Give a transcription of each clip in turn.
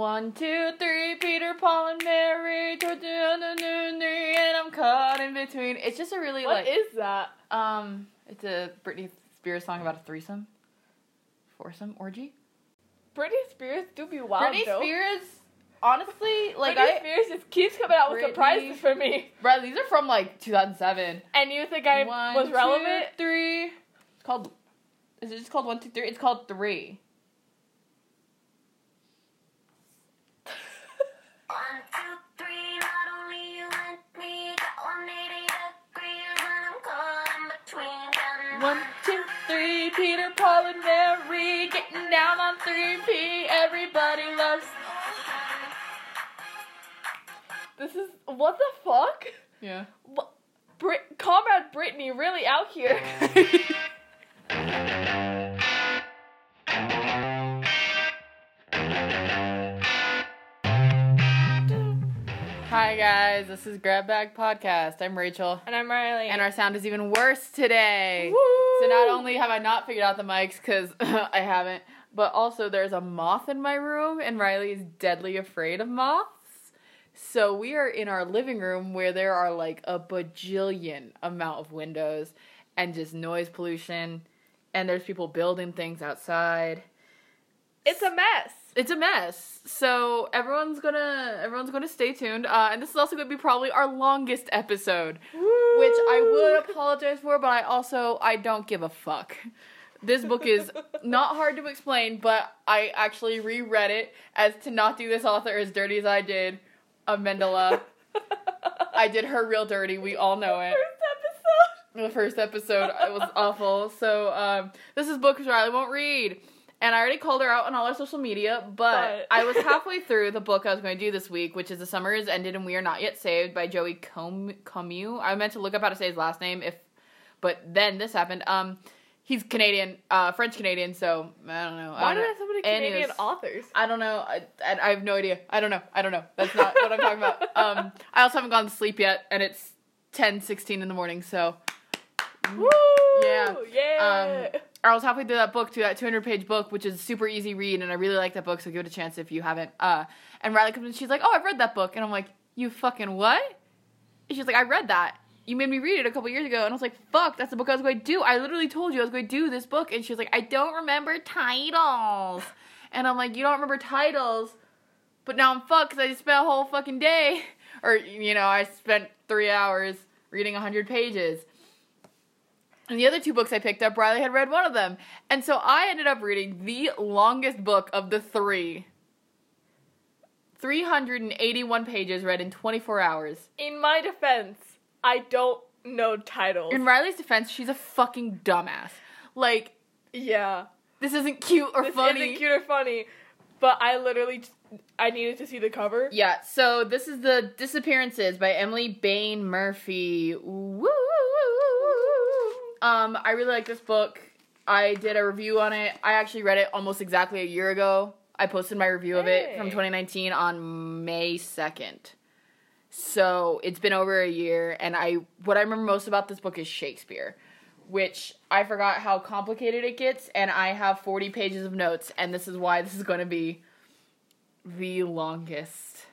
One, two, three, Peter, Paul, and Mary, Georgia, and and I'm caught in between. It's just a really What like is that? um, it's a Britney Spears song about a threesome, foursome, orgy. Britney Spears do be wild Britney though. Spears, honestly, like Britney I, Spears just keeps coming out with Britney- surprises for me. right, these are from like 2007. And you think I One, was two, relevant? three. It's called. Is it just called one, two, three? It's called three. One, two, three, not only you and me, got 180 degrees when I'm caught in between. Counting One, two, three, Peter, Paul, and Mary, getting down on three P. Everybody loves. This is what the fuck? Yeah. What? Brit- Comrade Brittany really out here. Oh. Hi guys, this is Grab Bag Podcast. I'm Rachel, and I'm Riley. and our sound is even worse today. Woo! So not only have I not figured out the mics because I haven't, but also there's a moth in my room, and Riley is deadly afraid of moths. So we are in our living room where there are like a bajillion amount of windows and just noise pollution, and there's people building things outside. it's a mess. It's a mess. So everyone's gonna everyone's gonna stay tuned. Uh, and this is also gonna be probably our longest episode which I would apologize for, but I also I don't give a fuck. This book is not hard to explain, but I actually reread it as to not do this author as dirty as I did. Amendala. I did her real dirty. We all know it. First episode. The first episode it was awful. So um, this is books Riley won't read. And I already called her out on all our social media, but But- I was halfway through the book I was going to do this week, which is The Summer is Ended and We Are Not Yet Saved by Joey Com- Comu. I meant to look up how to say his last name if but then this happened. Um he's Canadian, uh French Canadian, so I don't know. I Why do know. have so many. Canadian authors? I don't know. I, I, I have no idea. I don't know. I don't know. That's not what I'm talking about. Um, I also haven't gone to sleep yet, and it's 10, 16 in the morning, so Woo! Yeah. Yeah. um, I was halfway through that book, to that 200 page book, which is super easy read, and I really like that book, so give it a chance if you haven't. Uh, and Riley comes in, she's like, "Oh, I've read that book," and I'm like, "You fucking what?" And she's like, "I read that. You made me read it a couple years ago," and I was like, "Fuck, that's the book I was going to do. I literally told you I was going to do this book," and she was like, "I don't remember titles," and I'm like, "You don't remember titles?" But now I'm fucked because I just spent a whole fucking day, or you know, I spent three hours reading 100 pages. And the other two books I picked up, Riley had read one of them. And so I ended up reading the longest book of the three. 381 pages read in 24 hours. In my defense, I don't know titles. In Riley's defense, she's a fucking dumbass. Like, yeah. this isn't cute or This funny. isn't cute or funny, but I literally I needed to see the cover. Yeah, so this is The Disappearances by Emily Bain Murphy. Woo! Um, I really like this book. I did a review on it. I actually read it almost exactly a year ago. I posted my review of it from 2019 on May 2nd. So it's been over a year, and I what I remember most about this book is Shakespeare, which I forgot how complicated it gets, and I have 40 pages of notes, and this is why this is going to be the longest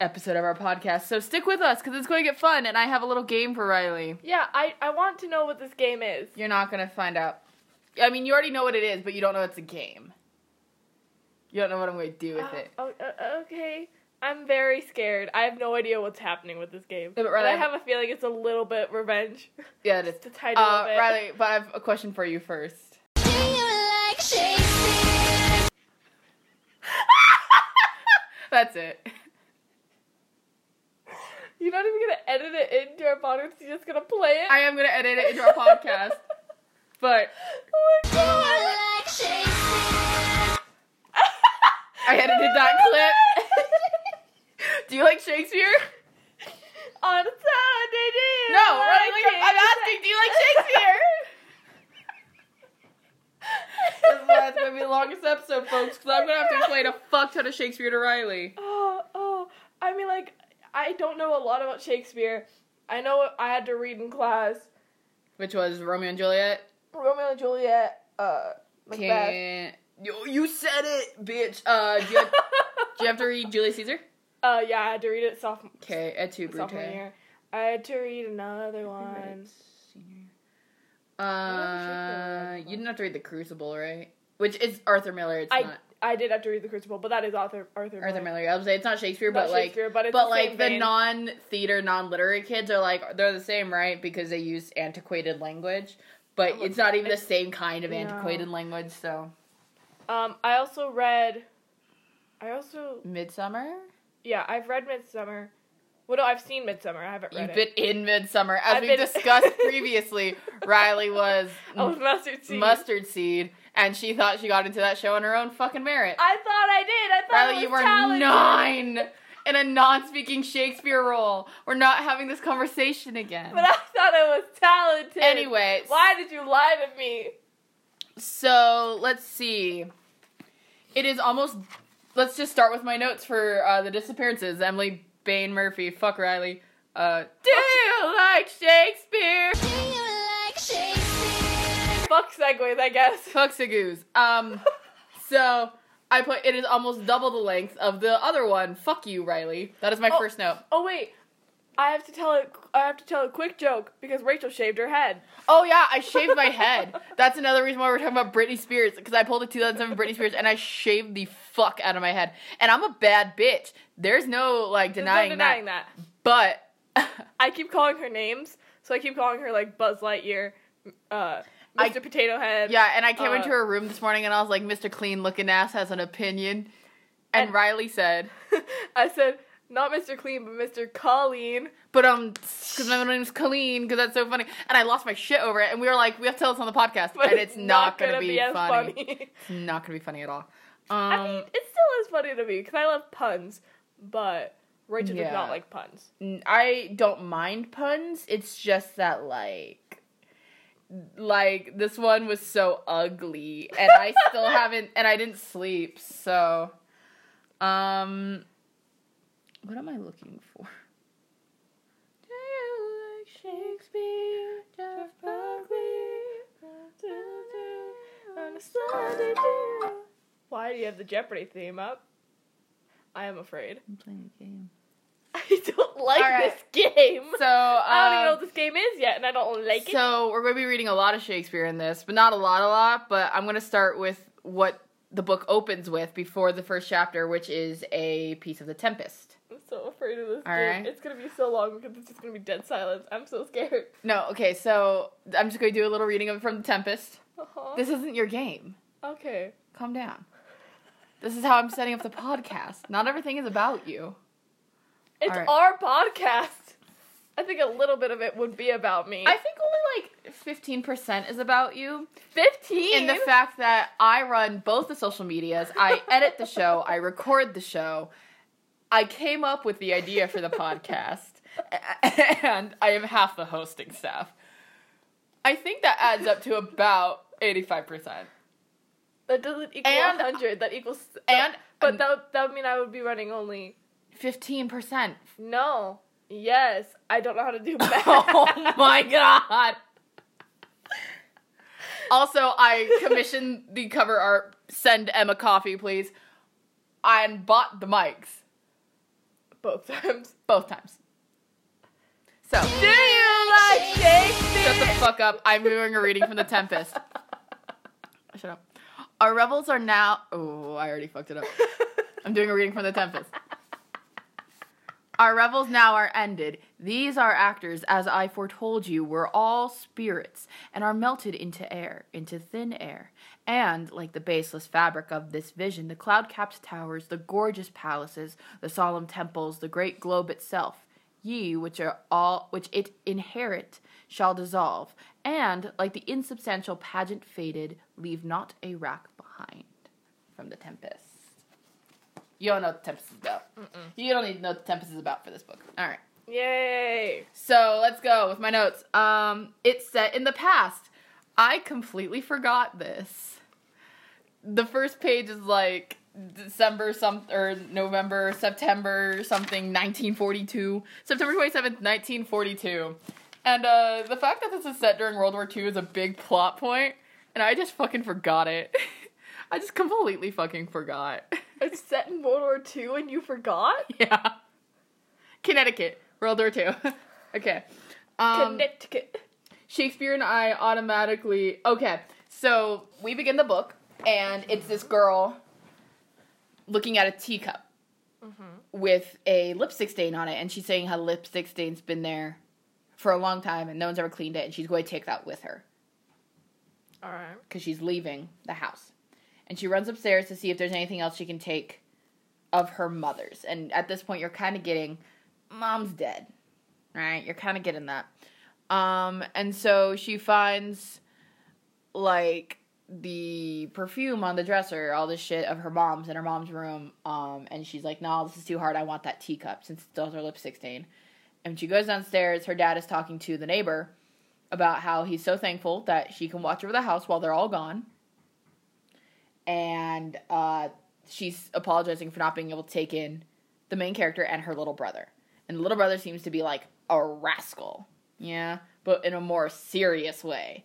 episode of our podcast. So stick with us because it's going to get fun, and I have a little game for Riley. Yeah, I, I want to know what this game is. You're not going to find out. I mean, you already know what it is, but you don't know it's a game. You don't know what I'm going to do with Uh, it. oh, uh, okay. I'm very scared. I have no idea what's happening with this game. Yeah, but but Riley- I have a feeling it's a little bit revenge. Yeah, it is. the title Uh, of it. Riley, but I have a question for you first. Do you like Shakespeare? That's it. You're not even gonna edit it into our podcast. You're just gonna play it. I am to edit it into our podcast, but oh my god. you like Shakespeare? I edited that clip. do you like Shakespeare? On Saturday. No, Riley, like, I'm asking, do you like Shakespeare? This is why it's gonna be the longest episode, folks, because I'm gonna have to explain a fuck ton of Shakespeare to Riley. Oh, oh. I mean, like, I don't know a lot about Shakespeare. I know what I had to read in class. Which was Romeo and Juliet. Romeo and Juliet, uh, Macbeth. You, you said it, bitch. Uh, do you, have, do you have to read Julius Caesar? Uh, yeah, I had to read it sophomore Okay, et tu, Brute. sophomore year. I had to read another one. Uh, you didn't have to read the Crucible, right? Which is Arthur Miller. It's I not I did have to read the Crucible, but that is Arthur Arthur. Arthur Miller. Miller. I was say it's not Shakespeare, Not but like, Shakespeare, but it's the like same the vein. non-theater, non-literary kids are like they're the same, right? Because they use antiquated language, but it's not even the same kind of No. antiquated language. So, Um, I also read. I also Midsummer. yeah, I've read Midsummer. Well, no, I've seen Midsummer. I haven't read You've it. been in Midsummer, as I've we been- discussed previously. Riley was I was mustard seed. mustard seed, and she thought she got into that show on her own fucking merit. I thought I did. I thought I Riley, you were talented. nine in a non-speaking Shakespeare role. We're not having this conversation again. But I thought I was talented. Anyway, why did you lie to me? so let's see. It is almost. Let's just start with my notes for uh, the disappearances. Emily Bain Murphy, fuck Riley. Uh, do you like Shakespeare? Fuck segues, I guess. Fuck segues. Um, so I put it is almost double the length of the other one. Fuck you, Riley. That is my Oh. first note. Oh wait, I have to tell it. I have to tell a quick joke because Rachel shaved her head. Oh yeah, I shaved my head. That's another reason why we're talking about Britney Spears because I pulled a 2007 Britney Spears and I shaved the fuck out of my head. And I'm a bad bitch. There's no like There's no denying, denying that. that. But I keep calling her names, so I keep calling her like Buzz Lightyear, uh, I- Mr. Potato Head. yeah, and I came Uh, into her room this morning and I was like, "Mr. Clean looking ass has an opinion," and, And- Riley said, I said not Mr. Clean, but Mr. Colleen. "But um, because my name's Colleen, because that's so funny." And I lost my shit over it, and we were like, "We have to tell this on the podcast," But and it's, not, gonna, be, as funny. funny. It's not gonna be funny at all. Um, I mean, it still is funny to me because I love puns, but Rachel Yeah. does not like puns. I don't mind puns. It's just that like like this one was so ugly and I still haven't and I didn't sleep. So um what am I looking for? Do you like Shakespeare? Jeff Buckley? Why do you have the Jeopardy theme up? I am afraid. I'm playing a game. I don't like right. this game. So I don't even know um, what this game is yet, and I don't like it. So we're going to be reading a lot of Shakespeare in this, but not a lot, a lot. But I'm going to start with what the book opens with before the first chapter, which is a piece of the Tempest. I'm so afraid of this All game. right. It's gonna be so long because it's just gonna be dead silence. I'm so scared. No, okay, so I'm just going to do a little reading of it from the Tempest. Uh-huh. This isn't your game. okay. Calm down. This is how I'm setting up the podcast. Not everything is about you. It's right. our podcast. I think a little bit of it would be about me. I think only like 15% is about you. Fifteen. in the fact that I run both the social medias, I edit the show, I record the show, I came up with the idea for the podcast, and I am half the hosting staff. I think that adds up to about 85%. that doesn't equal And- hundred. That equals. And but that that would mean I would be running only. 15%. No. Yes. I don't know how to do math. Oh my god. Also, I commissioned the cover art. Send Emma coffee, please. And bought the mics Both times. both times. So, Do you like Shakespeare? shut the fuck up. I'm doing a reading from The Tempest. Shut up. Our rebels are now. Oh, I already fucked it up. I'm doing a reading from The Tempest. Our revels now are ended. These our actors, as I foretold you, were all spirits, and are melted into air, into thin air. And, like the baseless fabric of this vision, the cloud capped towers, the gorgeous palaces, the solemn temples, the great globe itself, ye which are all which it inherit shall dissolve, and, like the insubstantial pageant faded, leave not a rack behind. From the Tempest. You don't know what the Tempest is about. You don't need to know what the Tempest is about for this book. All right. Yay. So let's go with my notes. Um, it's set in the past. I completely forgot this. The first page is like December some or November, September something, 1942. September 27th, 1942. And uh, the fact that this is set during World War II is a big plot point, and I just fucking forgot it. I just completely fucking forgot. It's set in World War II and you forgot? yeah. Connecticut, World War II. okay. Um, Connecticut. Shakespeare and I automatically. Okay, so we begin the book, and it's this girl looking at a teacup with a lipstick stain on it, and she's saying how the lipstick stain's been there for a long time and no one's ever cleaned it, and she's going to take that with her Alright. because she's leaving the house. And she runs upstairs to see if there's anything else she can take of her mother's. And at this point, you're kind of getting, mom's dead, right? You're kind of getting that. Um, and so she finds, like, the perfume on the dresser, all this shit of her mom's in her mom's room. Um, and she's like, no, this is too hard. I want that teacup since it has her lipstick stain. And she goes downstairs. Her dad is talking to the neighbor about how he's so thankful that she can watch over the house while they're all gone. And uh, she's apologizing for not being able to take in the main character and her little brother. And the little brother seems to be like a rascal. Yeah, but in a more serious way.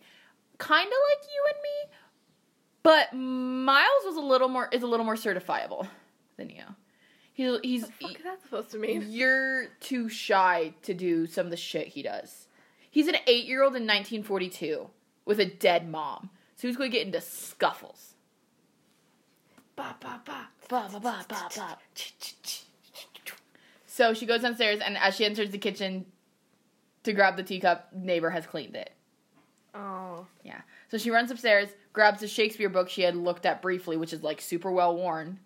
Kind of like you and me, but Miles was a little more is a little more certifiable than you. He's he's What the fuck is that supposed to mean? you're too shy to do some of the shit he does. He's an eight year old in 1942 with a dead mom. So he's going to get into scuffles. Ba ba ba. Ba, ba, ba, ba, ba. So she goes downstairs, and as she enters the kitchen to grab the teacup, neighbor has cleaned it. Oh. Yeah. So she runs upstairs, grabs the Shakespeare book she had looked at briefly, which is like super well worn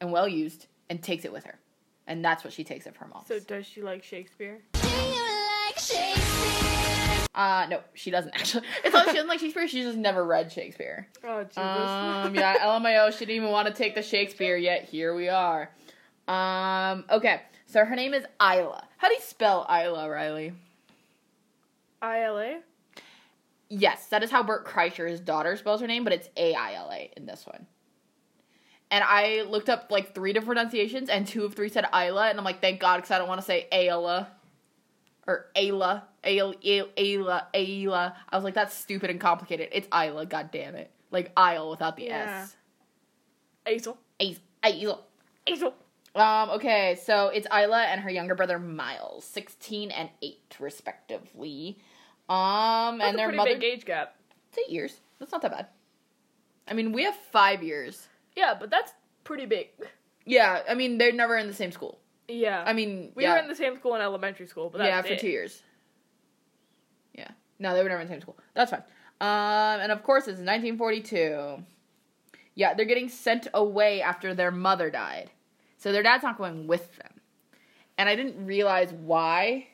and well used, and takes it with her. And that's what she takes of her mom. So does she like Shakespeare? Do you like Shakespeare? Uh, no, she doesn't actually. It's not she doesn't like Shakespeare. She just never read Shakespeare. Oh Jesus. Um, yeah, LMAO. She didn't even want to take the Shakespeare yet. Here we are. Um, okay. So her name is Isla. How do you spell Isla, Riley? ILA? Yes, that is how Bert Kreischer's daughter spells her name, but it's A I L A in this one. And I looked up like three different pronunciations, and two of three said Isla, and I'm like, thank God, because I don't want to say Ayla or Ayla, Ayla, Ayla, Ayla. I was like, that's stupid and complicated. It's Isla, god damn it. Like Isle without the Yeah. S. Is- Isla. Azel. Um, okay, so it's Isla and her younger brother Miles, 16 and 8, respectively. Um, That's and a their pretty mother. big age gap. It's eight years. That's not that bad. I mean, we have five years. Yeah, but that's pretty big. Yeah, I mean, they're never in the same school. Yeah. I mean, we yeah, were in the same school in elementary school, but that's yeah, for it. two years. Yeah, no, they were never in the same school. That's fine. Um, and of course, it's 1942. Yeah, they're getting sent away after their mother died, so their dad's not going with them. And I didn't realize why.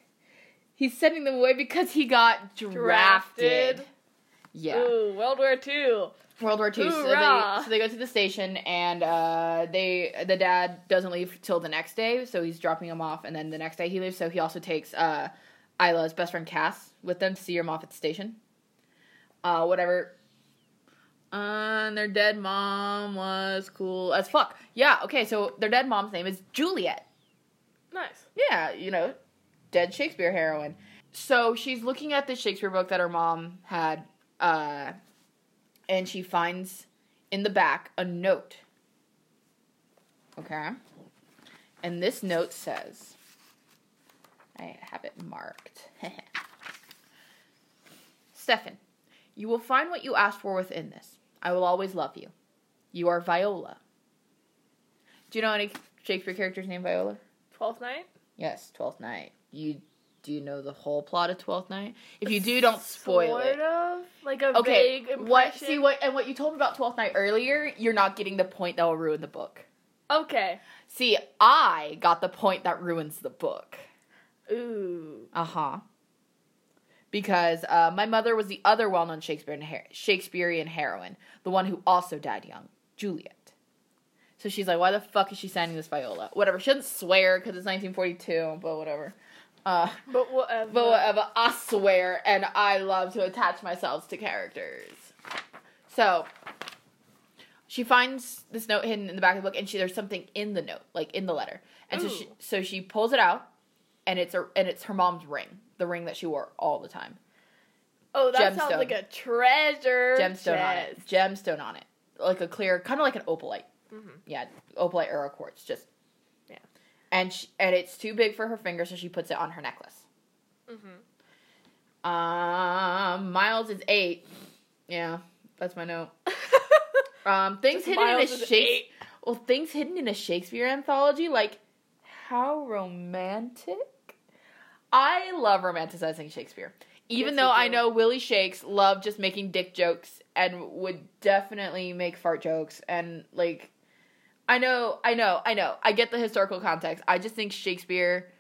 He's sending them away because he got drafted. Drafted. Yeah. Ooh, World War II. World War II. So they, so they go to the station, and uh, they the dad doesn't leave till the next day, so he's dropping him off, and then the next day he leaves. So he also takes uh, Isla's best friend Cass with them to see him off at the station. Uh, whatever. Uh, and their dead mom was cool as fuck. Yeah. Okay. So their dead mom's name is Juliet. Nice. Yeah, you know, dead Shakespeare heroine. So she's looking at the Shakespeare book that her mom had, uh, and she finds in the back a note. Okay. And this note says, I have it marked. Stefan, you will find what you asked for within this. I will always love you. You are Viola. Do you know any Shakespeare characters named Viola? Twelfth night. Yes, Twelfth Night. You do you know the whole plot of Twelfth Night? If you do, don't spoil sort it. of like a Okay, vague impression. what? See what? And what you told me about Twelfth Night earlier, you're not getting the point that will ruin the book. Okay. See, I got the point that ruins the book. Ooh. Uh huh. Because uh, my mother was the other well-known Shakespearean her- Shakespearean heroine, the one who also died young, Juliet. So she's like, "Why the fuck is she signing this Viola? Whatever." She doesn't swear because it's 1942, but whatever. Uh, But whatever. But whatever, I swear, and I love to attach myself to characters. So she finds this note hidden in the back of the book, and she there's something in the note, like in the letter, and so she so she pulls it out, and it's a and it's her mom's ring, the ring that she wore all the time, Oh, that sounds like a treasure. gemstone on it, gemstone on it. like a clear, kind of like an opalite. Mhm. Yeah, opalite era quartz, just. And she, and it's too big for her finger, so she puts it on her necklace. Mhm. Um, Miles is eight. Yeah, that's my note. Um, things Just hidden Miles in a Shakespeare. Well, things hidden in a Shakespeare anthology, like how romantic. I love romanticizing Shakespeare. Even Yes, though I know Willie Shakes loved just making dick jokes and would definitely make fart jokes and like I know, I know, I know. I get the historical context. I just think Shakespeare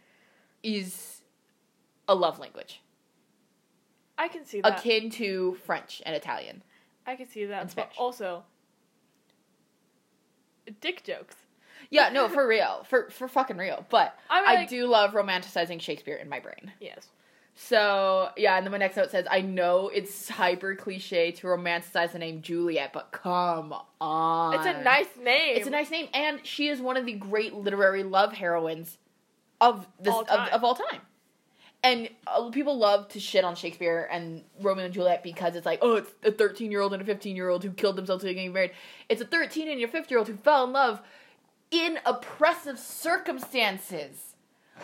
is a love language I can see that. akin to French and Italian. I can see that. And But Spanish. also, dick jokes. Yeah, no, for real. For for fucking real. But I mean, I like- do love romanticizing Shakespeare in my brain. Yes. So yeah, and then my next note says, I know it's hyper cliche to romanticize the name Juliet, but come on. It's a nice name. It's a nice name, and she is one of the great literary love heroines of this All of, time. of all time. And uh, people love to shit on Shakespeare and Romeo and Juliet because it's like, oh, it's a 13 year old and a 15 year old who killed themselves to get married. It's a 13 and a 50 year old who fell in love in oppressive circumstances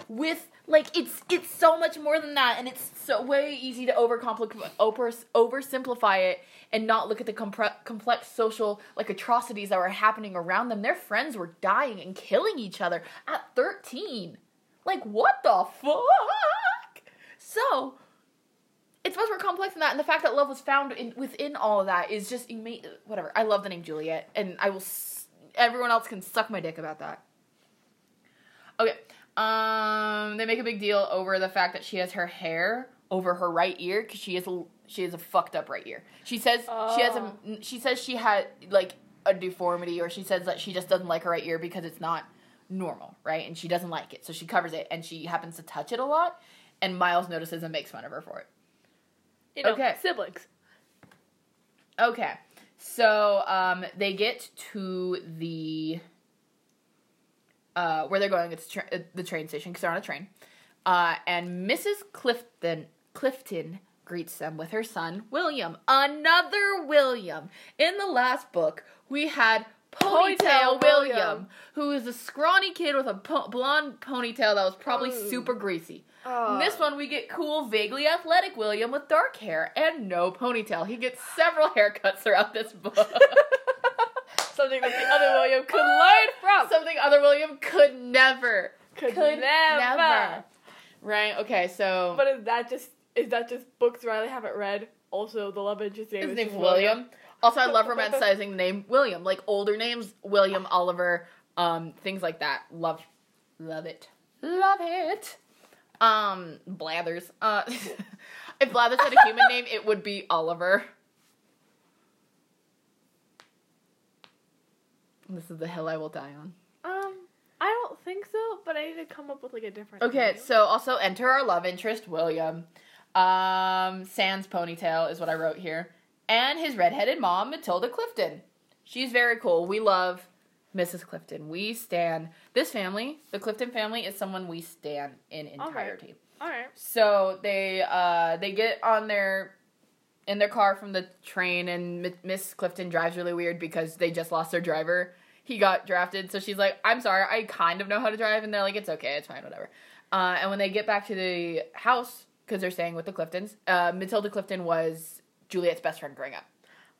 with like it's it's so much more than that and it's so way easy to overcomplicate over oversimplify it and not look at the compre- complex social like atrocities that were happening around them. Their friends were dying and killing each other at 13 like what the fuck? So it's much more complex than that and the fact that love was found in, within all of that is just ama- whatever. I love the name juliet and i will s- everyone else can suck my dick about that. Okay. Um, they make a big deal over the fact that she has her hair over her right ear because she has a she has a fucked up right ear. She says she has a she says she had like a deformity, or she says that she just doesn't like her right ear because it's not normal, right? And she doesn't like it, so she covers it, and she happens to touch it a lot. And Miles notices and makes fun of her for it. You know, Okay. siblings. Okay. So um, they get to the uh, where they're going. It's tra- uh, the train station because they're on a train. Uh, and Mrs. Clifton Clifton greets them with her son William. Another William. In the last book, we had Ponytail, Ponytail William, William. who is a scrawny kid with a po- blonde ponytail that was probably Oh. super greasy. In this one, we get cool, vaguely athletic William with dark hair and no ponytail. He gets several haircuts throughout this book. Something that the other William could learn from. Something other William could never. Could never. Right, okay, so. But is that just is that just books Riley haven't read? Also, the love interest name his is name's just William. Also, I love romanticizing the name William. Like older names, William, Oliver, um, things like that. Love, love it, love it. Um, Blathers. Uh, if Blathers had a human name, it would be Oliver. This is the hill I will die on. Um, I don't think so, but I need to come up with like a different. Okay, name. so also enter our love interest, William. Um, Sans ponytail is what I wrote here. And his redheaded mom, Matilda Clifton. She's very cool. We love Mrs. Clifton. We stand this family, the Clifton family, is someone we stand in entirety. all right. So they uh they get on their in their car from the train and Miss Clifton drives really weird because they just lost their driver. He got drafted, so she's like, "I'm sorry, I kind of know how to drive," and they're like, "It's okay, it's fine, whatever." Uh, and when they get back to the house because they're staying with the Cliftons, uh, Matilda Clifton was Juliet's best friend growing up.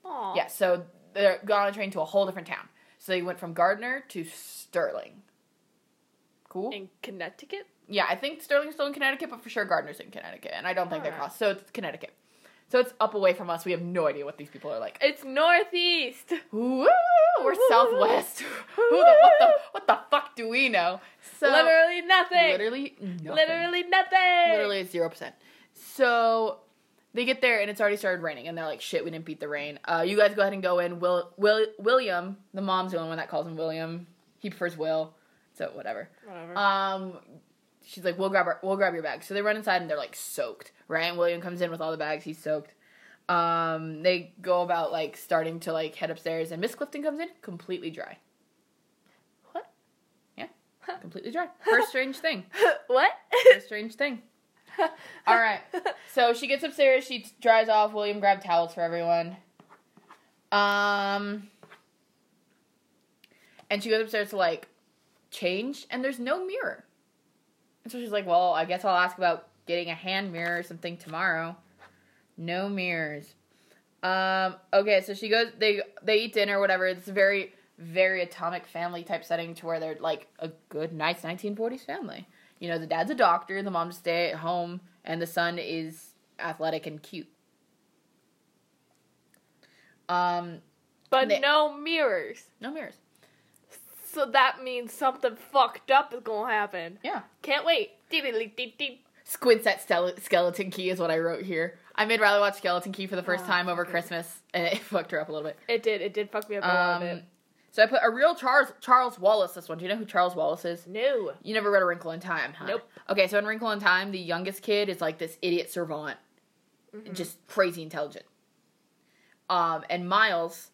Aw. Yeah, so they're gone on a train to a whole different town. So they went from Gardner to Sterling. Cool. In Connecticut. Yeah, I think Sterling's still in Connecticut, but for sure Gardner's in Connecticut, and I don't think they Alright. cross. So it's Connecticut. So it's up away from us. We have no idea what these people are like. It's northeast. Woo, we're Southwest. Who the, what the what the fuck do we know? So literally nothing. literally nothing. Literally nothing. literally it's zero percent. So they get there and it's already started raining, and they're like, "Shit, we didn't beat the rain. Uh, you guys go ahead and go in." Will, Will William, the mom's the only one that calls him William. He prefers Will, so whatever. Whatever. Um, she's like, "We'll grab our, we'll grab your bags." So they run inside and they're like soaked. Right, and William comes in with all the bags. He's soaked. Um, they go about like starting to like head upstairs, and Miss Clifton comes in completely dry. what? Yeah, completely dry. First strange thing. what? First strange thing. All right. So she gets upstairs. She dries off. William grabbed towels for everyone. Um, And she goes upstairs to like change, and there's no mirror. And so she's like, "Well, I guess I'll ask about getting a hand mirror or something tomorrow." No mirrors. Um. Okay, so she goes. They they eat dinner, whatever. It's a very very atomic family type setting to where they're like a good, nice 1940s family. You know, the dad's a doctor, the mom's stay at home, and the son is athletic and cute. Um, But They- no mirrors. no mirrors. So that means something fucked up is gonna happen. Yeah. Can't wait. Squints at Skeleton Key is what I wrote here. I made Riley watch Skeleton Key for the first Oh, time over okay. Christmas, and it fucked her up a little bit. It did. It did fuck me up a little Um, bit. so I put a real Charles Charles Wallace. This one. Do you know who Charles Wallace is? No. You never read A Wrinkle in Time, huh? Nope. Okay, so in Wrinkle in Time, the youngest kid is like this idiot savant, Mm-hmm. just crazy intelligent. Um, and Miles,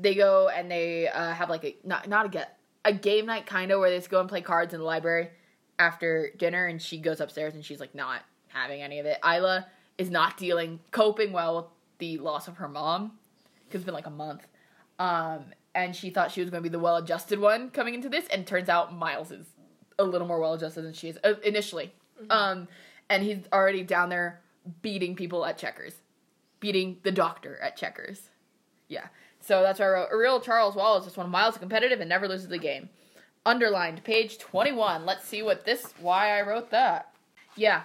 they go and they uh, have like a not not a get a game night kind of where they just go and play cards in the library after dinner, and she goes upstairs and she's like not having any of it. Isla is not dealing, coping well with the loss of her mom because it's been like a month. Um, and she thought she was going to be the well-adjusted one coming into this, and turns out Miles is a little more well-adjusted than she is uh, initially. Um, and he's already down there beating people at checkers, beating the doctor at checkers. Yeah. So that's why I wrote. A real Charles Wallace is one Miles competitive and never loses the game. Underlined, page 21. Let's see what this, why I wrote that. Yeah.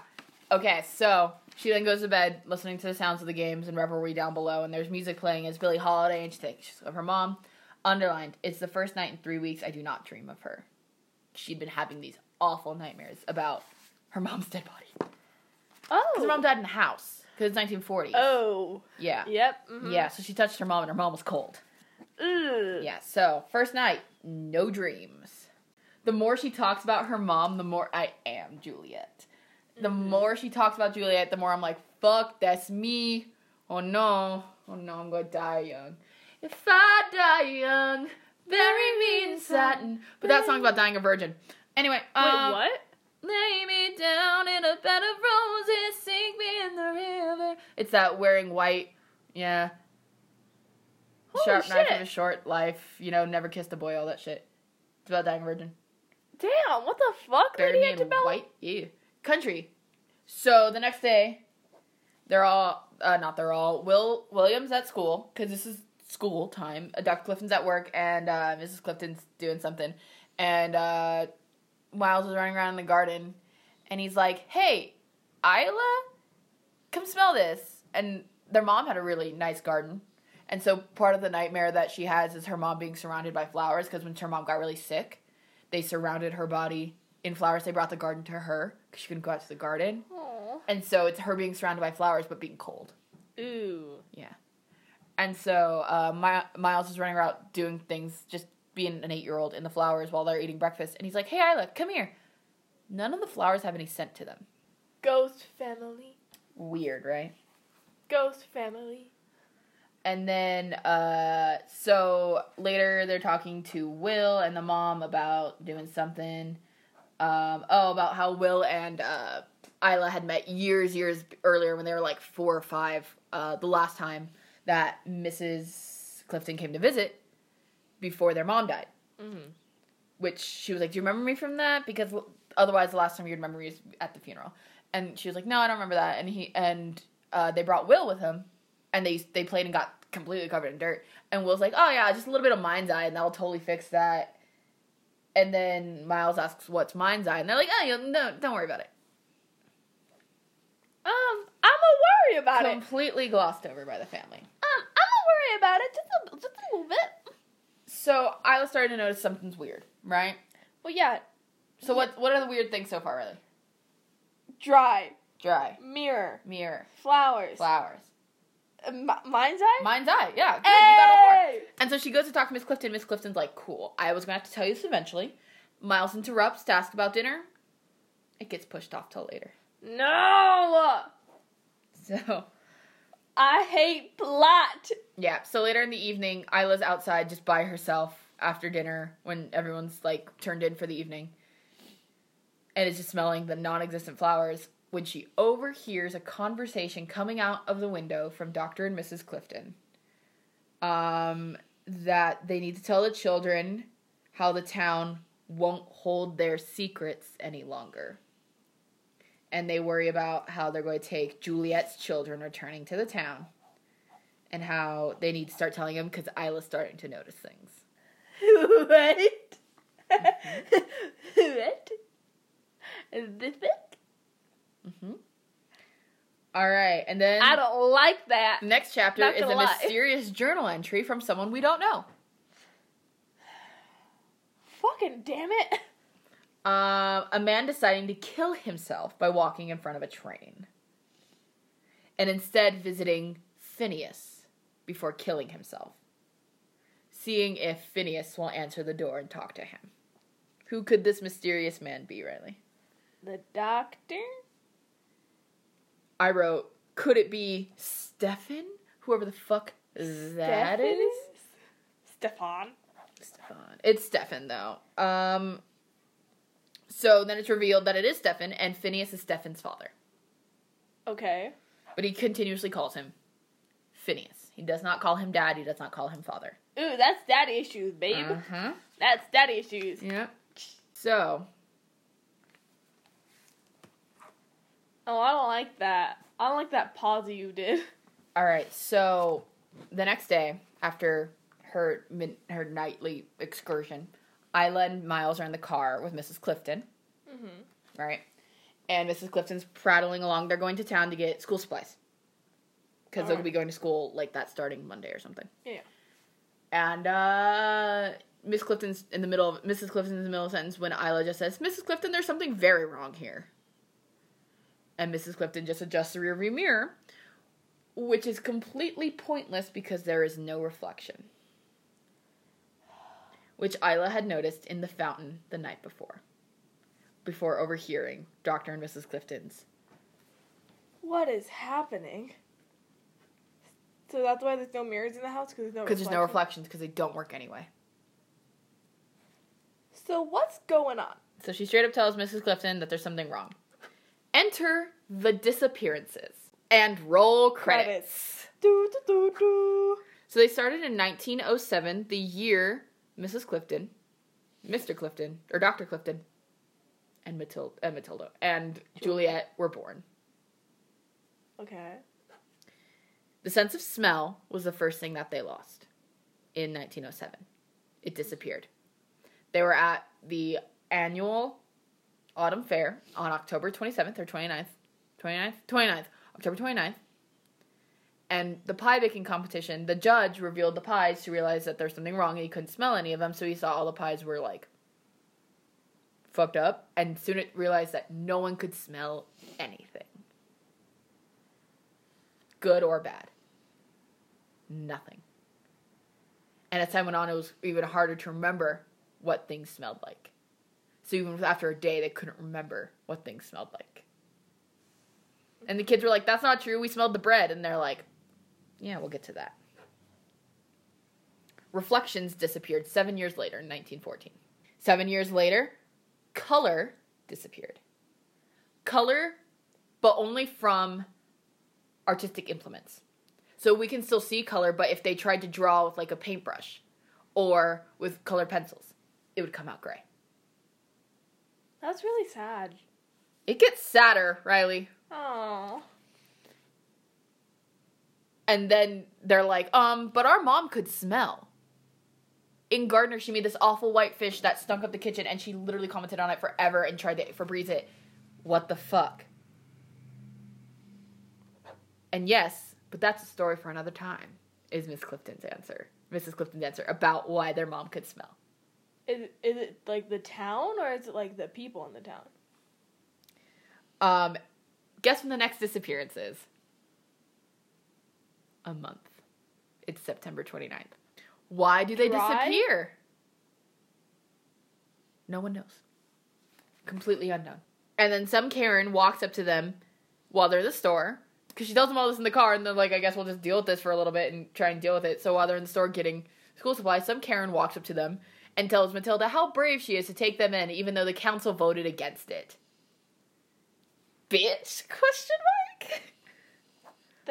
Okay, so she then goes to bed listening to the sounds of the games and revelry down below, and there's music playing as Billie Holiday, and she thinks of her mom. Underlined, it's the first night in three weeks I do not dream of her. She'd been having these awful nightmares about her mom's dead body. Oh. Because her mom died in the house, because it's 1940s. Oh. Yeah. Yep. mhm. Yeah, so she touched her mom, and her mom was cold. Ugh. Yeah, so first night, no dreams. The more she talks about her mom, the more I am Juliet. The more she talks about Juliet, the more I'm like, fuck, that's me. Oh no. Oh no, I'm gonna die young. If I die young, bury me in satin. But that song's about dying a virgin. Anyway, Wait, um, what? It's that wearing white, yeah. Holy Sharp knife shit. of a short life, you know, never kissed a boy, all that shit. It's about dying virgin. Damn, what the fuck, Bury me in Antebellum? white, yeah. Country. So the next day, they're all, uh, not they're all, Will Williams at school, because this is school time. Uh, Dr. Clifton's at work, and uh, Mrs. Clifton's doing something. And uh, Miles is running around in the garden, and he's like, hey, Isla, come smell this. And their mom had a really nice garden. And so part of the nightmare that she has is her mom being surrounded by flowers because when her mom got really sick, they surrounded her body in flowers. They brought the garden to her because she couldn't go out to the garden. Aw. And so it's her being surrounded by flowers but being cold. Ooh. Yeah. And so uh, My- Miles is running around doing things, just being an eight year old in the flowers while they're eating breakfast. And he's like, hey, Isla, come here. None of the flowers have any scent to them. Ghost family. Weird, right? Ghost family. And then, uh, so later they're talking to Will and the mom about doing something. Um, oh, about how Will and uh, Isla had met years, years earlier when they were like four or five. Uh, the last time that Mrs. Clifton came to visit before their mom died. Mm-hmm. Which she was like, "Do you remember me from that? Because otherwise, the last time you'd remember me is at the funeral." And she was like, "No, I don't remember that." And he and uh, they brought Will with him, and they they played and got completely covered in dirt. And Will's like, "Oh yeah, just a little bit of mind's eye, and that'll totally fix that." And then Miles asks, "What's mind's eye?" And they're like, "Oh, no, don't worry about it." Um, I'm a worry about it. Completely glossed over by the family. Um, I'm a worry about it just a, just a little bit. So Isla started to notice something's weird, right? Well, yeah, So what what are the weird things so far, really? dry, Dry, mirror, mirror, flowers, flowers, Uh, mi- mind's eye. mind's eye. Yeah, good. You got all four. And so she goes to talk to Miss Clifton. Miss Clifton's like, "Cool. I was gonna have to tell you this eventually." Miles interrupts to ask about dinner. It gets pushed off till later. No, So I hate plot. yeah. So later in the evening, Isla's outside just by herself after dinner when everyone's like turned in for the evening, and is just smelling the non-existent flowers. When she overhears a conversation coming out of the window from Doctor and Mrs. Clifton, um, that they need to tell the children how the town won't hold their secrets any longer. And they worry about how they're going to take Juliet's children returning to the town and how they need to start telling him because Isla's starting to notice things. what? what? Is this it? Hmm All right, and then I don't like that. next chapter is a lie. mysterious journal entry from someone we don't know. Fucking damn it. Um, a man deciding to kill himself by walking in front of a train. And instead visiting Phineas before killing himself. Seeing if Phineas will answer the door and talk to him. Who could this mysterious man be, Riley? The doctor? I wrote, could it be Stefan? Whoever the fuck that is? Stefan. Stefan. It's Stefan though. Um so then it's revealed that it is Stefan and Phineas is Stefan's father. Okay. But he continuously calls him Phineas. He does not call him dad, he does not call him father. Ooh, that's daddy issues, babe. Uh-huh. That's daddy issues. Yep. So Oh, I don't like that. I don't like that pause you did. all right, so the next day after her min- her nightly excursion, Isla and Miles are in the car with Mrs. Clifton. Mm-hmm. right? And Mrs. Clifton's prattling along. They're going to town to get school supplies because they'll be going to school like that starting Monday or something. Yeah. And uh Miss Clifton's in the middle of Mrs. Clifton's in the middle of a sentence when Isla just says, "Mrs. Clifton, there's something very wrong here." And Mrs. Clifton just adjusts the rearview mirror, which is completely pointless because there is no reflection. Which Isla had noticed in the fountain the night before. Before overhearing Dr. and Mrs. Clifton's. What is happening? So that's why there's no mirrors in the house because there's no Because there's no reflections because they don't work anyway. So what's going on? So she straight up tells Mrs. Clifton that there's something wrong. Enter the disappearances and roll credits. Do do do do. So they started in 1907, the year Mrs. Clifton, Mr. Clifton, or Dr. Clifton, and Matilda, and Matilda and Juliet were born. Okay. The sense of smell was the first thing that they lost in 1907. It disappeared. They were at the annual autumn fair on October 27th or 29th, 29th, 29th, October 29th. And the pie baking competition, the judge revealed the pies to realize that there's something wrong and he couldn't smell any of them, so he saw all the pies were like fucked up and soon it realized that no one could smell anything. Good or bad. Nothing. And as time went on, it was even harder to remember what things smelled like. So even after a day, they couldn't remember what things smelled like. And the kids were like, "That's not true. We smelled the bread." And they're like, "Yeah, we'll get to that." Reflections disappeared seven years later in 1914. Seven years later, color disappeared. Color, but only from artistic implements. So we can still see color, but if they tried to draw with like a paintbrush or with colored pencils, it would come out gray. That's really sad. It gets sadder, Riley. Oh. And then they're like, um, but our mom could smell. In Gardner, she made this awful white fish that stunk up the kitchen, and she literally commented on it forever and tried to Febreze it. What the fuck? And yes, but that's a story for another time. Is Miss Clifton's answer, Mrs. Clifton's answer about why their mom could smell. Is is it like the town or is it like the people in the town? Um, guess when the next disappearance is? A month. It's September 29th. Why do they Dry? disappear? No one knows. Completely unknown. And then some Karen walks up to them while they're in the store because she tells them all this in the car, and they're like, I guess we'll just deal with this for a little bit and try and deal with it. So while they're in the store getting school supplies, some Karen walks up to them and tells Matilda how brave she is to take them in, even though the council voted against it. Bitch? Question mark.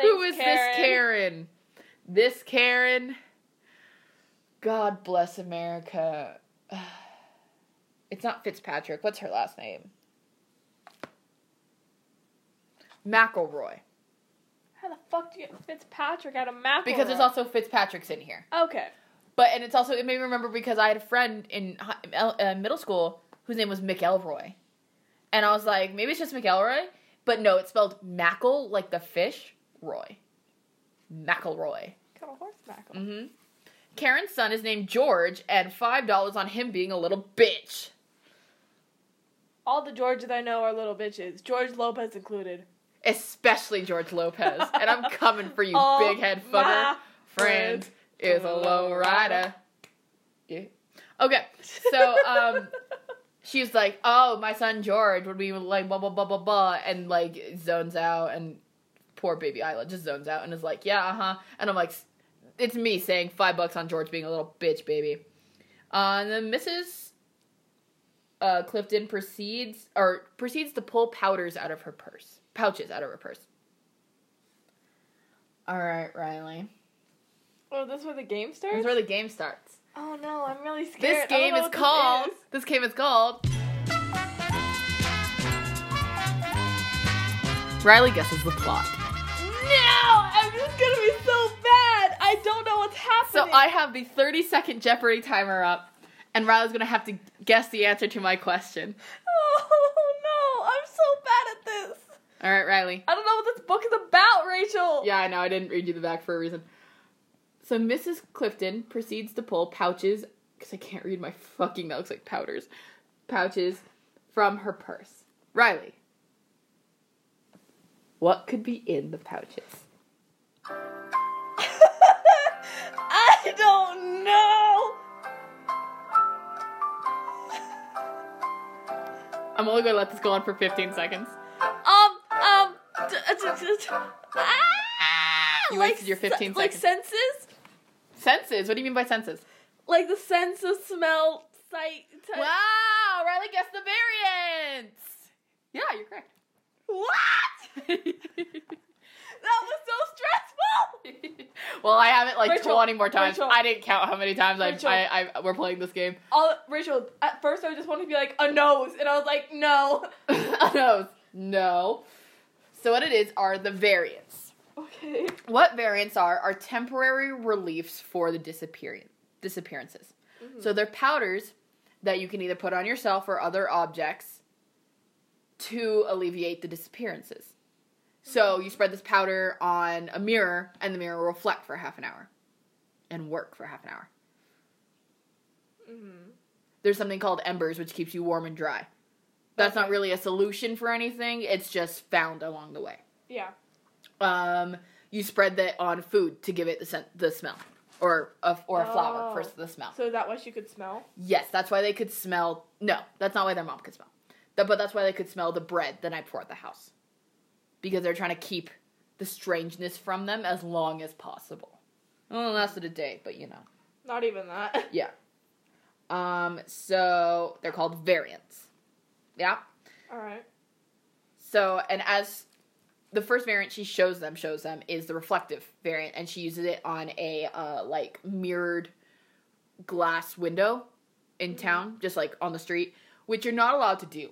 Who is this Karen? This Karen. God bless America. It's not Fitzpatrick. What's her last name? McElroy. How the fuck do you get Fitzpatrick out of McElroy? Because there's also Fitzpatrick's in here. okay. But and it's also it made me remember because I had a friend in uh, middle school whose name was McElroy, and I was like, maybe it's just McElroy, but no, it's spelled Mackle like the fish, Roy, McElroy. Kind of horse Mackle. Mm-hmm. Karen's son is named George, and five dollars on him being a little bitch. All the Georges I know are little bitches. George Lopez included. Especially George Lopez, and I'm coming for you, All big head fucker. Friend friends is a low rider. Yeah. Okay, so um. she's like, "Oh, my son George would be like blah blah blah blah blah," and like zones out, and poor baby Aila just zones out and is like, "Yeah, uh huh," and I'm like, "It's me saying five bucks on George being a little bitch, baby." Uh, and then Mrs. Uh, Clifton proceeds or proceeds to pull powders out of her purse, pouches out of her purse. All right, Riley. Oh, this is where the game This starts? is where the game starts. oh no, I'm really scared. This game is what this called. is. This game is called. Riley guesses the plot. No! I'm just gonna be so bad! I don't know what's happening! So. I have the 30 second Jeopardy timer up, and Riley's gonna have to guess the answer to my question. Oh no! I'm so bad at this! All right, Riley. I don't know what this book is about, Rachel! Yeah, I know. I didn't read you the back for a reason. So Mrs. Clifton proceeds to pull pouches, because I can't read my fucking, that looks like powders, pouches from her purse. Riley. What could be in the pouches? I don't know! I'm only gonna let this go on for 15 seconds. Um, um, d- d- d- ah! You Like wasted your se- 15 Like seconds. senses? Senses? What do you mean by senses? Like the sense of smell, sight, touch. Wow, Riley guessed the variants. Yeah, you're correct. What? That was so stressful! well, I have it like Rachel, 20 more times. Rachel. I didn't count how many times I. I, I we're playing this game. All, Rachel, at first I just wanted to be like, a nose, and I was like, no. a nose, no. So what it is are the variants. Okay. What variants are are temporary reliefs for the disappearing disappearances. So they're powders that you can either put on yourself or other objects to alleviate the disappearances. So you spread this powder on a mirror, and the mirror will reflect for half an hour, and work for half an hour. Mm-hmm. There's something called embers, which keeps you warm and dry. That's not really a solution for anything. It's just found along the way. Yeah. Um, you spread that on food to give it the scent, the smell, or a, or a flower Oh. for the smell. So is that what she could smell? Yes, that's why they could smell. No, that's not why their mom could smell. That, but that's why they could smell the bread the night before at the house, because they're trying to keep the strangeness from them as long as possible. Well, it lasted a day, but you know. Not even that. Yeah. Um. So they're called variants. Yeah. Alright. So, and as the first variant she shows them shows them is the reflective variant, and she uses it on a uh, like mirrored glass window in town, just like on the street, which you're not allowed to do,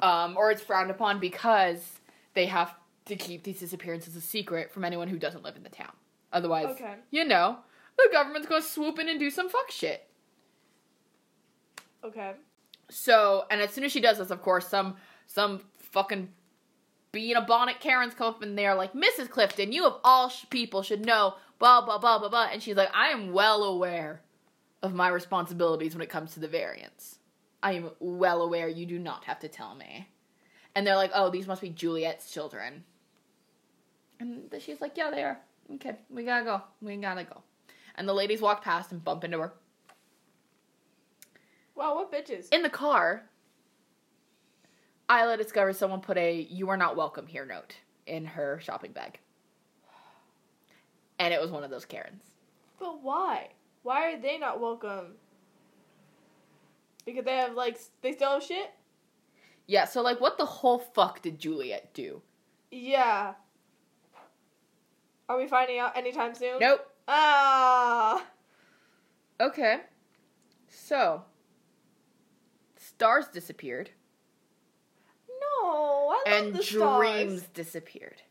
um, or it's frowned upon because they have to keep these disappearances a secret from anyone who doesn't live in the town. Otherwise, Okay. you know, the government's gonna swoop in and do some fuck shit. Okay. So, and as soon as she does this, of course, some some fucking bee in a bonnet Karen's and they're like, Mrs. Clifton, you of all sh- people should know, blah blah blah blah blah. And she's like, I am well aware of my responsibilities when it comes to the variants. I am well aware. You do not have to tell me. And they're like, oh, these must be Juliet's children. And she's like, yeah, they are. Okay, we gotta go. We gotta go. And the ladies walk past and bump into her. Wow, what bitches? In the car, Aila discovers someone put a "You are not welcome here" note in her shopping bag, and it was one of those Karens. But why? Why are they not welcome? Because they have like they still have shit. Yeah, so like, what the whole fuck did Juliet do? Yeah. Are we finding out anytime soon? Nope. Ah. Okay. So, stars disappeared No, I love and the stars. dreams disappeared.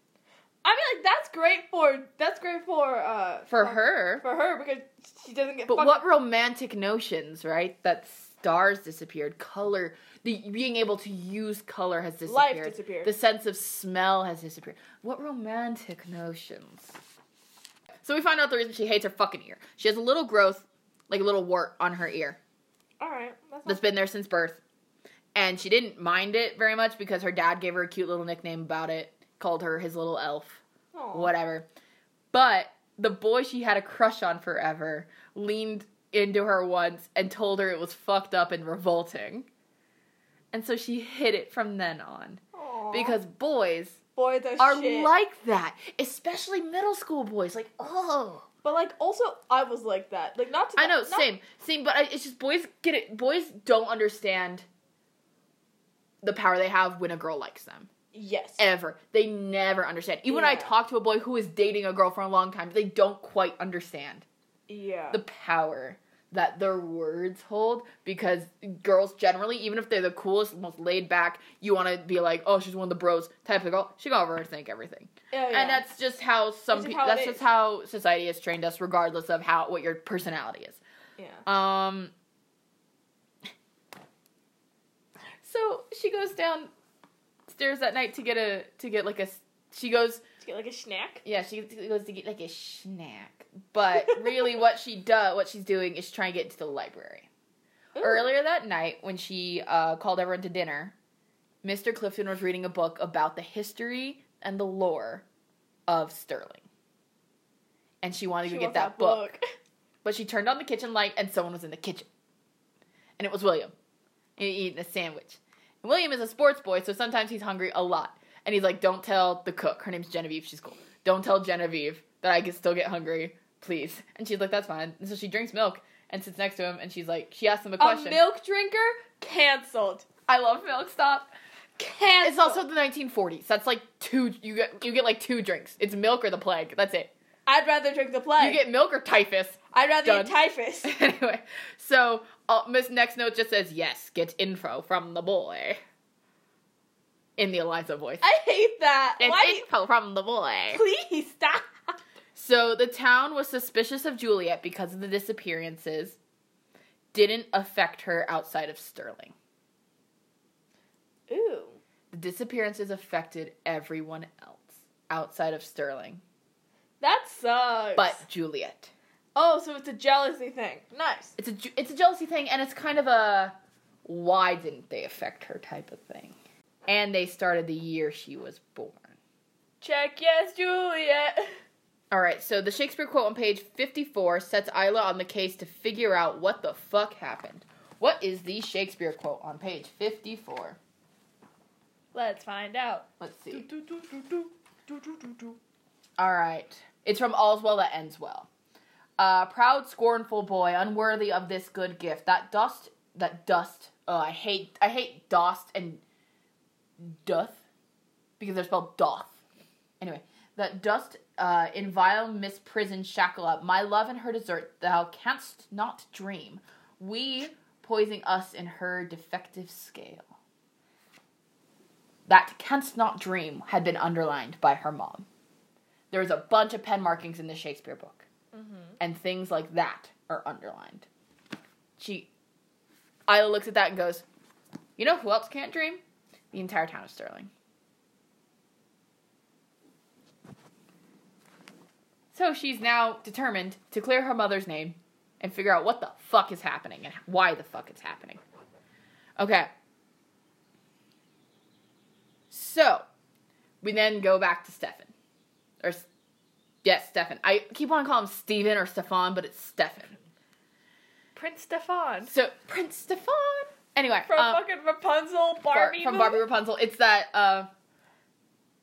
I mean, like that's great for that's great for uh For her. for her because she doesn't get. But fucked- what romantic notions, right? That stars disappeared, color, the being able to use color has disappeared. Life disappeared. The sense of smell has disappeared. What romantic notions? So we find out the reason she hates her fucking ear. She has a little growth, like a little wart on her ear All right, that's that's been there since birth. And she didn't mind it very much because her dad gave her a cute little nickname about it, called her his little elf Aw. whatever. But the boy she had a crush on forever leaned into her once and told her it was fucked up and revolting. And so she hid it from then on. Aw. Because boys boys are, are shit. like that, especially middle school boys. Like, oh. But like, also, I was like that. Like, not. To I know, not- same, same, but I, it's just boys get it. Boys don't understand the power they have when a girl likes them. Yes. ever. They never understand. Even when I talk to a boy who is dating a girl for a long time, they don't quite understand yeah. the power that their words hold because girls generally, even if they're the coolest, most laid back, you want to be like, oh, she's one of the bros type of girl. She gonna overthink everything, Yeah, yeah. and that's just how some. How that's just how society has trained us, regardless of how what your personality is. yeah. Um. So she goes downstairs that night to get a to get like a. She goes To get like a snack. yeah, she goes to get like a snack. But really, what she does, what she's doing, is trying to get into the library. Ooh. Earlier that night, when she uh, called everyone to dinner, Mr. Clifton was reading a book about the history and the lore of Sterling. And she wanted She to get wants that, book. But she turned on the kitchen light, and someone was in the kitchen. And it was William, eating a sandwich. William is a sports boy, so sometimes he's hungry a lot. And he's like, "Don't tell the cook. Her name's Genevieve. She's cool. Don't tell Genevieve that I can still get hungry, please." And she's like, "That's fine." And so she drinks milk and sits next to him, and she's like, she asks him a question. A milk drinker canceled. I love milk. Stop. Canceled. It's also the 1940s. That's like two. You get you get like two drinks. It's milk or the plague. That's it. I'd rather drink the plague. You get milk or typhus. I'd rather Done. eat typhus. anyway, so uh, Miss Next Note just says yes. Get info from the boy. In the Eliza voice. I hate that. It's Why? info from the boy. Please stop. So the town was suspicious of Juliet because of the disappearances. Didn't affect her outside of Sterling. Ooh. The disappearances affected everyone else outside of Sterling, That sucks. but Juliet. Oh, so it's a jealousy thing. Nice. It's a it's a jealousy thing, and it's kind of a why didn't they affect her type of thing. And they started the year she was born. Check yes, Juliet. All right, so the Shakespeare quote on page 54 sets Aila on the case to figure out what the fuck happened. What is the Shakespeare quote on page 54? Let's find out. Let's see. Do, do, do. All right. It's from All's Well That Ends Well. Uh, proud, scornful boy, unworthy of this good gift. That dust, that dust. Oh, I hate, I hate dost and doth because they're spelled doth. Anyway, that dust uh, in vile misprison shackle up. My love and her desert, thou canst not dream. We poising us in her defective scale. That canst not dream had been underlined by her mom there was a bunch of pen markings in the Shakespeare book, Mm-hmm. and things like that are underlined. She, Aila looks at that and goes, "You know who else can't dream? The entire town of Sterling." So she's now determined to clear her mother's name and figure out what the fuck is happening and why the fuck it's happening. Okay. So, we then go back to Stefan. Or, yes, Stefan. I keep on calling him Steven or Stefan, but it's Stefan. Prince Stefan. So, Prince Stefan. Anyway, From um, fucking Rapunzel, Bar- Barbie. from movie? Barbie Rapunzel. It's that, uh,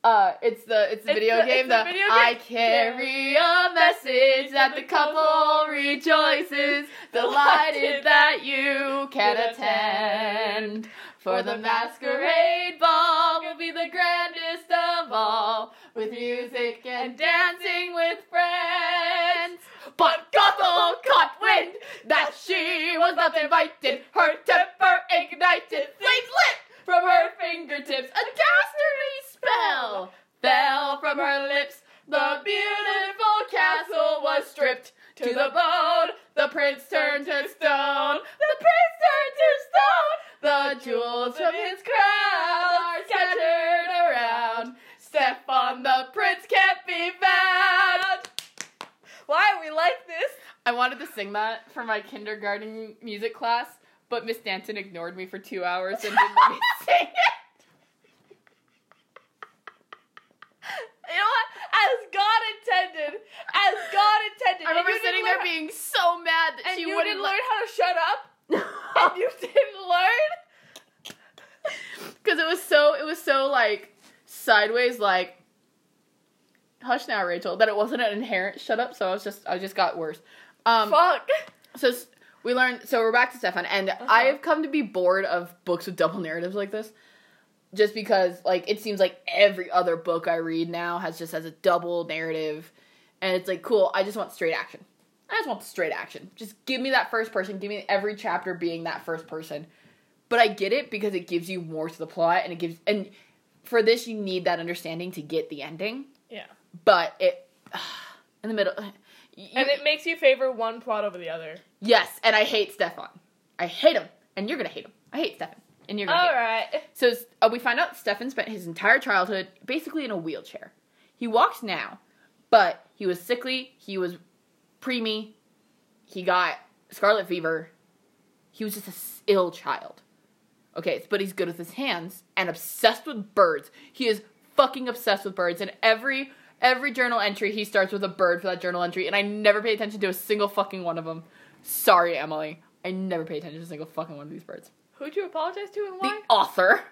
uh, it's the it's the It's video the- game. the The, video I carry a message that the couple rejoices, delighted that you can attend. For the masquerade ball will be the grandest of all, with music and dancing with friends. But Gothel caught wind that she was not invited. Her temper ignited, flames lit from her fingertips. A dastardly spell fell from her lips. The beautiful castle was stripped to the bone. Sing that for my kindergarten music class, but Miss Danton ignored me for two hours and didn't let me sing it. You know what? As God intended. As God intended. I remember And you didn't sitting there learn- being so mad that And she you wouldn't didn't learn how to shut up? and you didn't learn? because it was so it was so like sideways like hush now rachel that it wasn't an inherent shut up so i was just i just got worse um Fuck. so s- we learned so we're back to stefan and i have come to be bored of books with double narratives like this just because like it seems like every other book i read now has just has a double narrative and it's like cool i just want straight action i just want the straight action just give me that first person give me every chapter being that first person but I get it because it gives you more to the plot and it gives and for this you need that understanding to get the ending. Yeah. But it in the middle you- And it makes you favor one plot over the other. yes, and I hate Stefan. I hate him, and you're gonna hate him. I hate Stefan, and you're gonna hate him. Alright. So uh, we find out Stefan spent his entire childhood basically in a wheelchair. He walks now, but he was sickly. He was preemie. He got scarlet fever. He was just a ill child. Okay, but he's good with his hands and obsessed with birds. He is fucking obsessed with birds, and every every journal entry he starts with a bird for that journal entry, and I never pay attention to a single fucking one of them. Sorry, Emily. I never pay attention to a single fucking one of these birds. Who'd you apologize to and The why? author.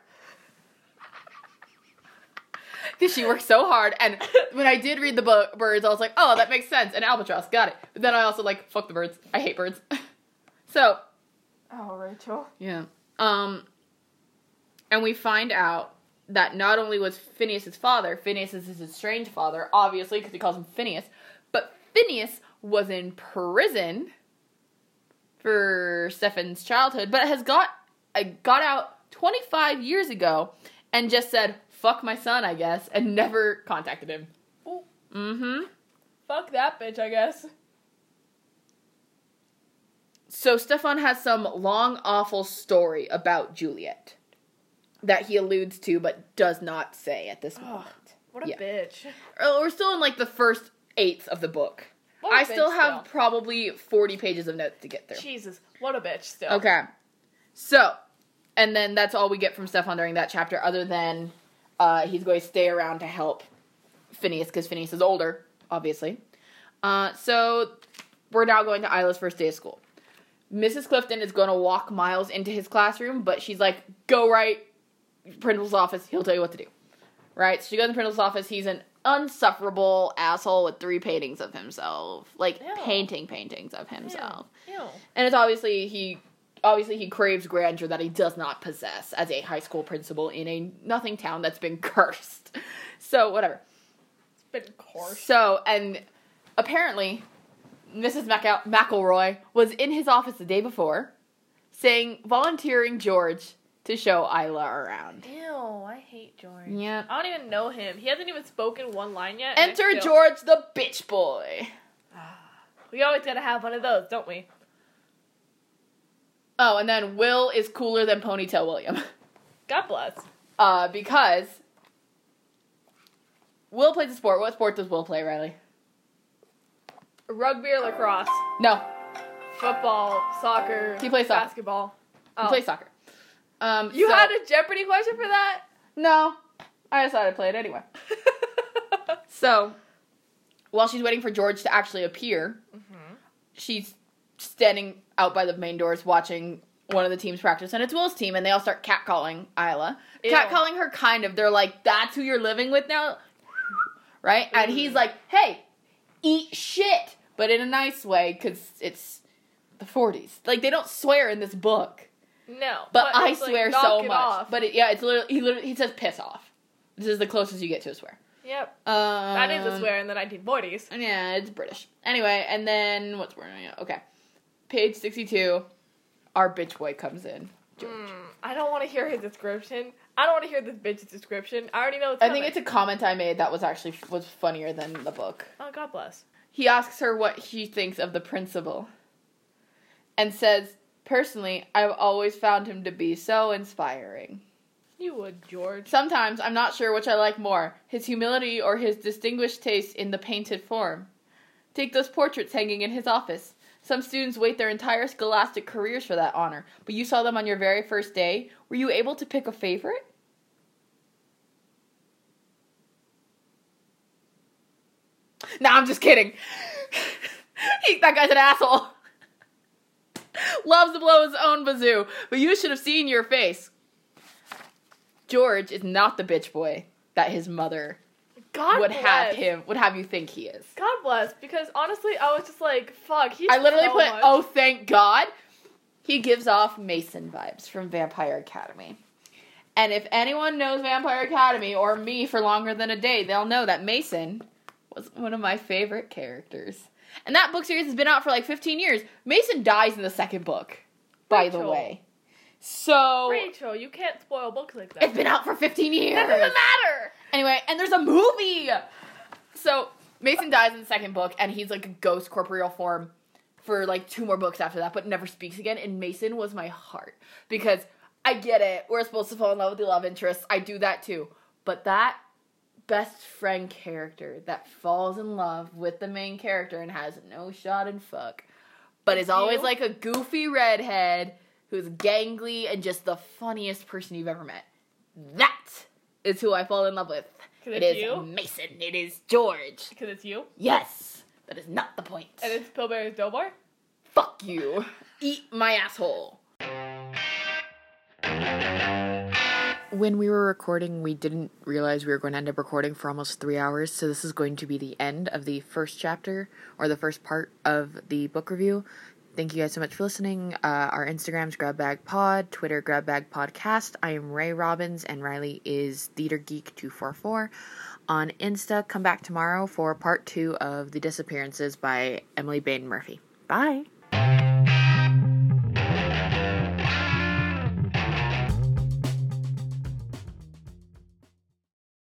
Because she worked so hard, and when I did read the book birds, I was like, "Oh, that makes sense." And albatross, got it. But then I also like, "Fuck the birds. I hate birds." so Oh, Rachel. yeah. Um, and we find out that not only was Phineas's father, Phineas is his estranged father, obviously, because he calls him Phineas, but Phineas was in prison for Stefan's childhood, but has got uh, got out 25 years ago and just said, fuck my son, I guess, and never contacted him. Mm-hmm. Fuck that bitch, I guess. So Stefan has some long, awful story about Juliet that he alludes to but does not say at this moment. What a Yeah. bitch. Uh, We're still in like the first eighth of the book. What a I still have probably 40 pages of notes to get through. Jesus, what a bitch still. Okay. So, and then that's all we get from Stefan during that chapter, other than uh, he's going to stay around to help Phineas because Phineas is older, obviously. Uh, so, we're now going to Aila's first day of school. Mrs. Clifton is going to walk Miles into his classroom, but she's like, go right, principal's office, he'll tell you what to do. Right? So she goes in the principal's office, he's an unsufferable asshole with three paintings of himself. Like, Ew. painting paintings of himself Ew. Ew. and it's obviously he obviously he craves grandeur that he does not possess as a high school principal in a nothing town that's been cursed so whatever It's Been cursed. so and apparently mrs McEl- mcelroy was in his office the day before saying volunteering george to show aila around Ew, I hate George. yeah I don't even know him. He hasn't even spoken one line yet. enter feel- george the bitch boy We always gotta have one of those, don't we? oh and then will is cooler than ponytail william God bless. Uh, because Will plays a sport. What sport does Will play, Riley? Rugby or lacrosse? No, Football, soccer. He plays soccer. basketball. he Oh. plays soccer. Um, You so- had a Jeopardy question for that? no. I decided to play it anyway. So, while she's waiting for George to actually appear, Mm-hmm. she's standing out by the main doors watching one of the teams practice, and it's Will's team, and they all start catcalling Aila. Ew. Catcalling her, kind of. They're like, "That's who you're living with now," right? And he's like, "Hey, eat shit," but in a nice way because it's the 40s. Like they don't swear in this book, no. but, I it's like, swear knock so much. off. But it, yeah, it's literally he literally he says "piss off." This is the closest you get to a swear. Yep. Um, That is a swear in the 1940s. Yeah, it's British. Anyway, and then what's am Okay, page sixty-two. Our bitch boy comes in. George. Mm, I don't want to hear his description. I don't want to hear this bitch's description. I already know it's I coming. think it's a comment I made that was actually was funnier than the book. Oh, God bless. He asks her what she thinks of the principal, and says Personally, I've always found him to be so inspiring. You would, George. Sometimes I'm not sure which I like more his humility or his distinguished taste in the painted form. Take those portraits hanging in his office. Some students wait their entire scholastic careers for that honor, but you saw them on your very first day. Were you able to pick a favorite? No, I'm just kidding. he, that guy's an asshole. Loves to blow his own bazoo, but you should have seen your face. George is not the bitch boy that his mother God would bless. have him would have you think he is. God bless. Because honestly, I was just like, fuck. He's I literally so put much. oh thank God. He gives off Mason vibes from Vampire Academy. And if anyone knows Vampire Academy or me for longer than a day, they'll know that Mason was one of my favorite characters. And that book series has been out for like 15 years. Mason dies in the second book, by the way. So Rachel, you can't spoil books like that. it's been out for 15 years. That doesn't matter. Anyway, and there's a movie. So Mason dies in the second book, and he's like a ghost corporeal form for like two more books after that, but never speaks again. And Mason was my heart because I get it. We're supposed to fall in love with the love interest. I do that too. But that best friend character that falls in love with the main character and has no shot in fuck, but is always like a goofy redhead who's gangly and just the funniest person you've ever met. That is who I fall in love with. It's you? Mason. It is George. Because it's you. Yes. That is not the point. And it's Pillsbury's Doughbar. Fuck you. Eat my asshole. When we were recording, we didn't realize we were going to end up recording for almost three hours, so this is going to be the end of the first chapter or the first part of the book review. Thank you guys so much for listening. Uh, our Instagram's GrabBagPod, Twitter GrabBagPodcast. I am Ray Robbins, and Riley is TheaterGeek244. On Insta, come back tomorrow for part two of The Disappearances by Emily Bain Murphy. Bye.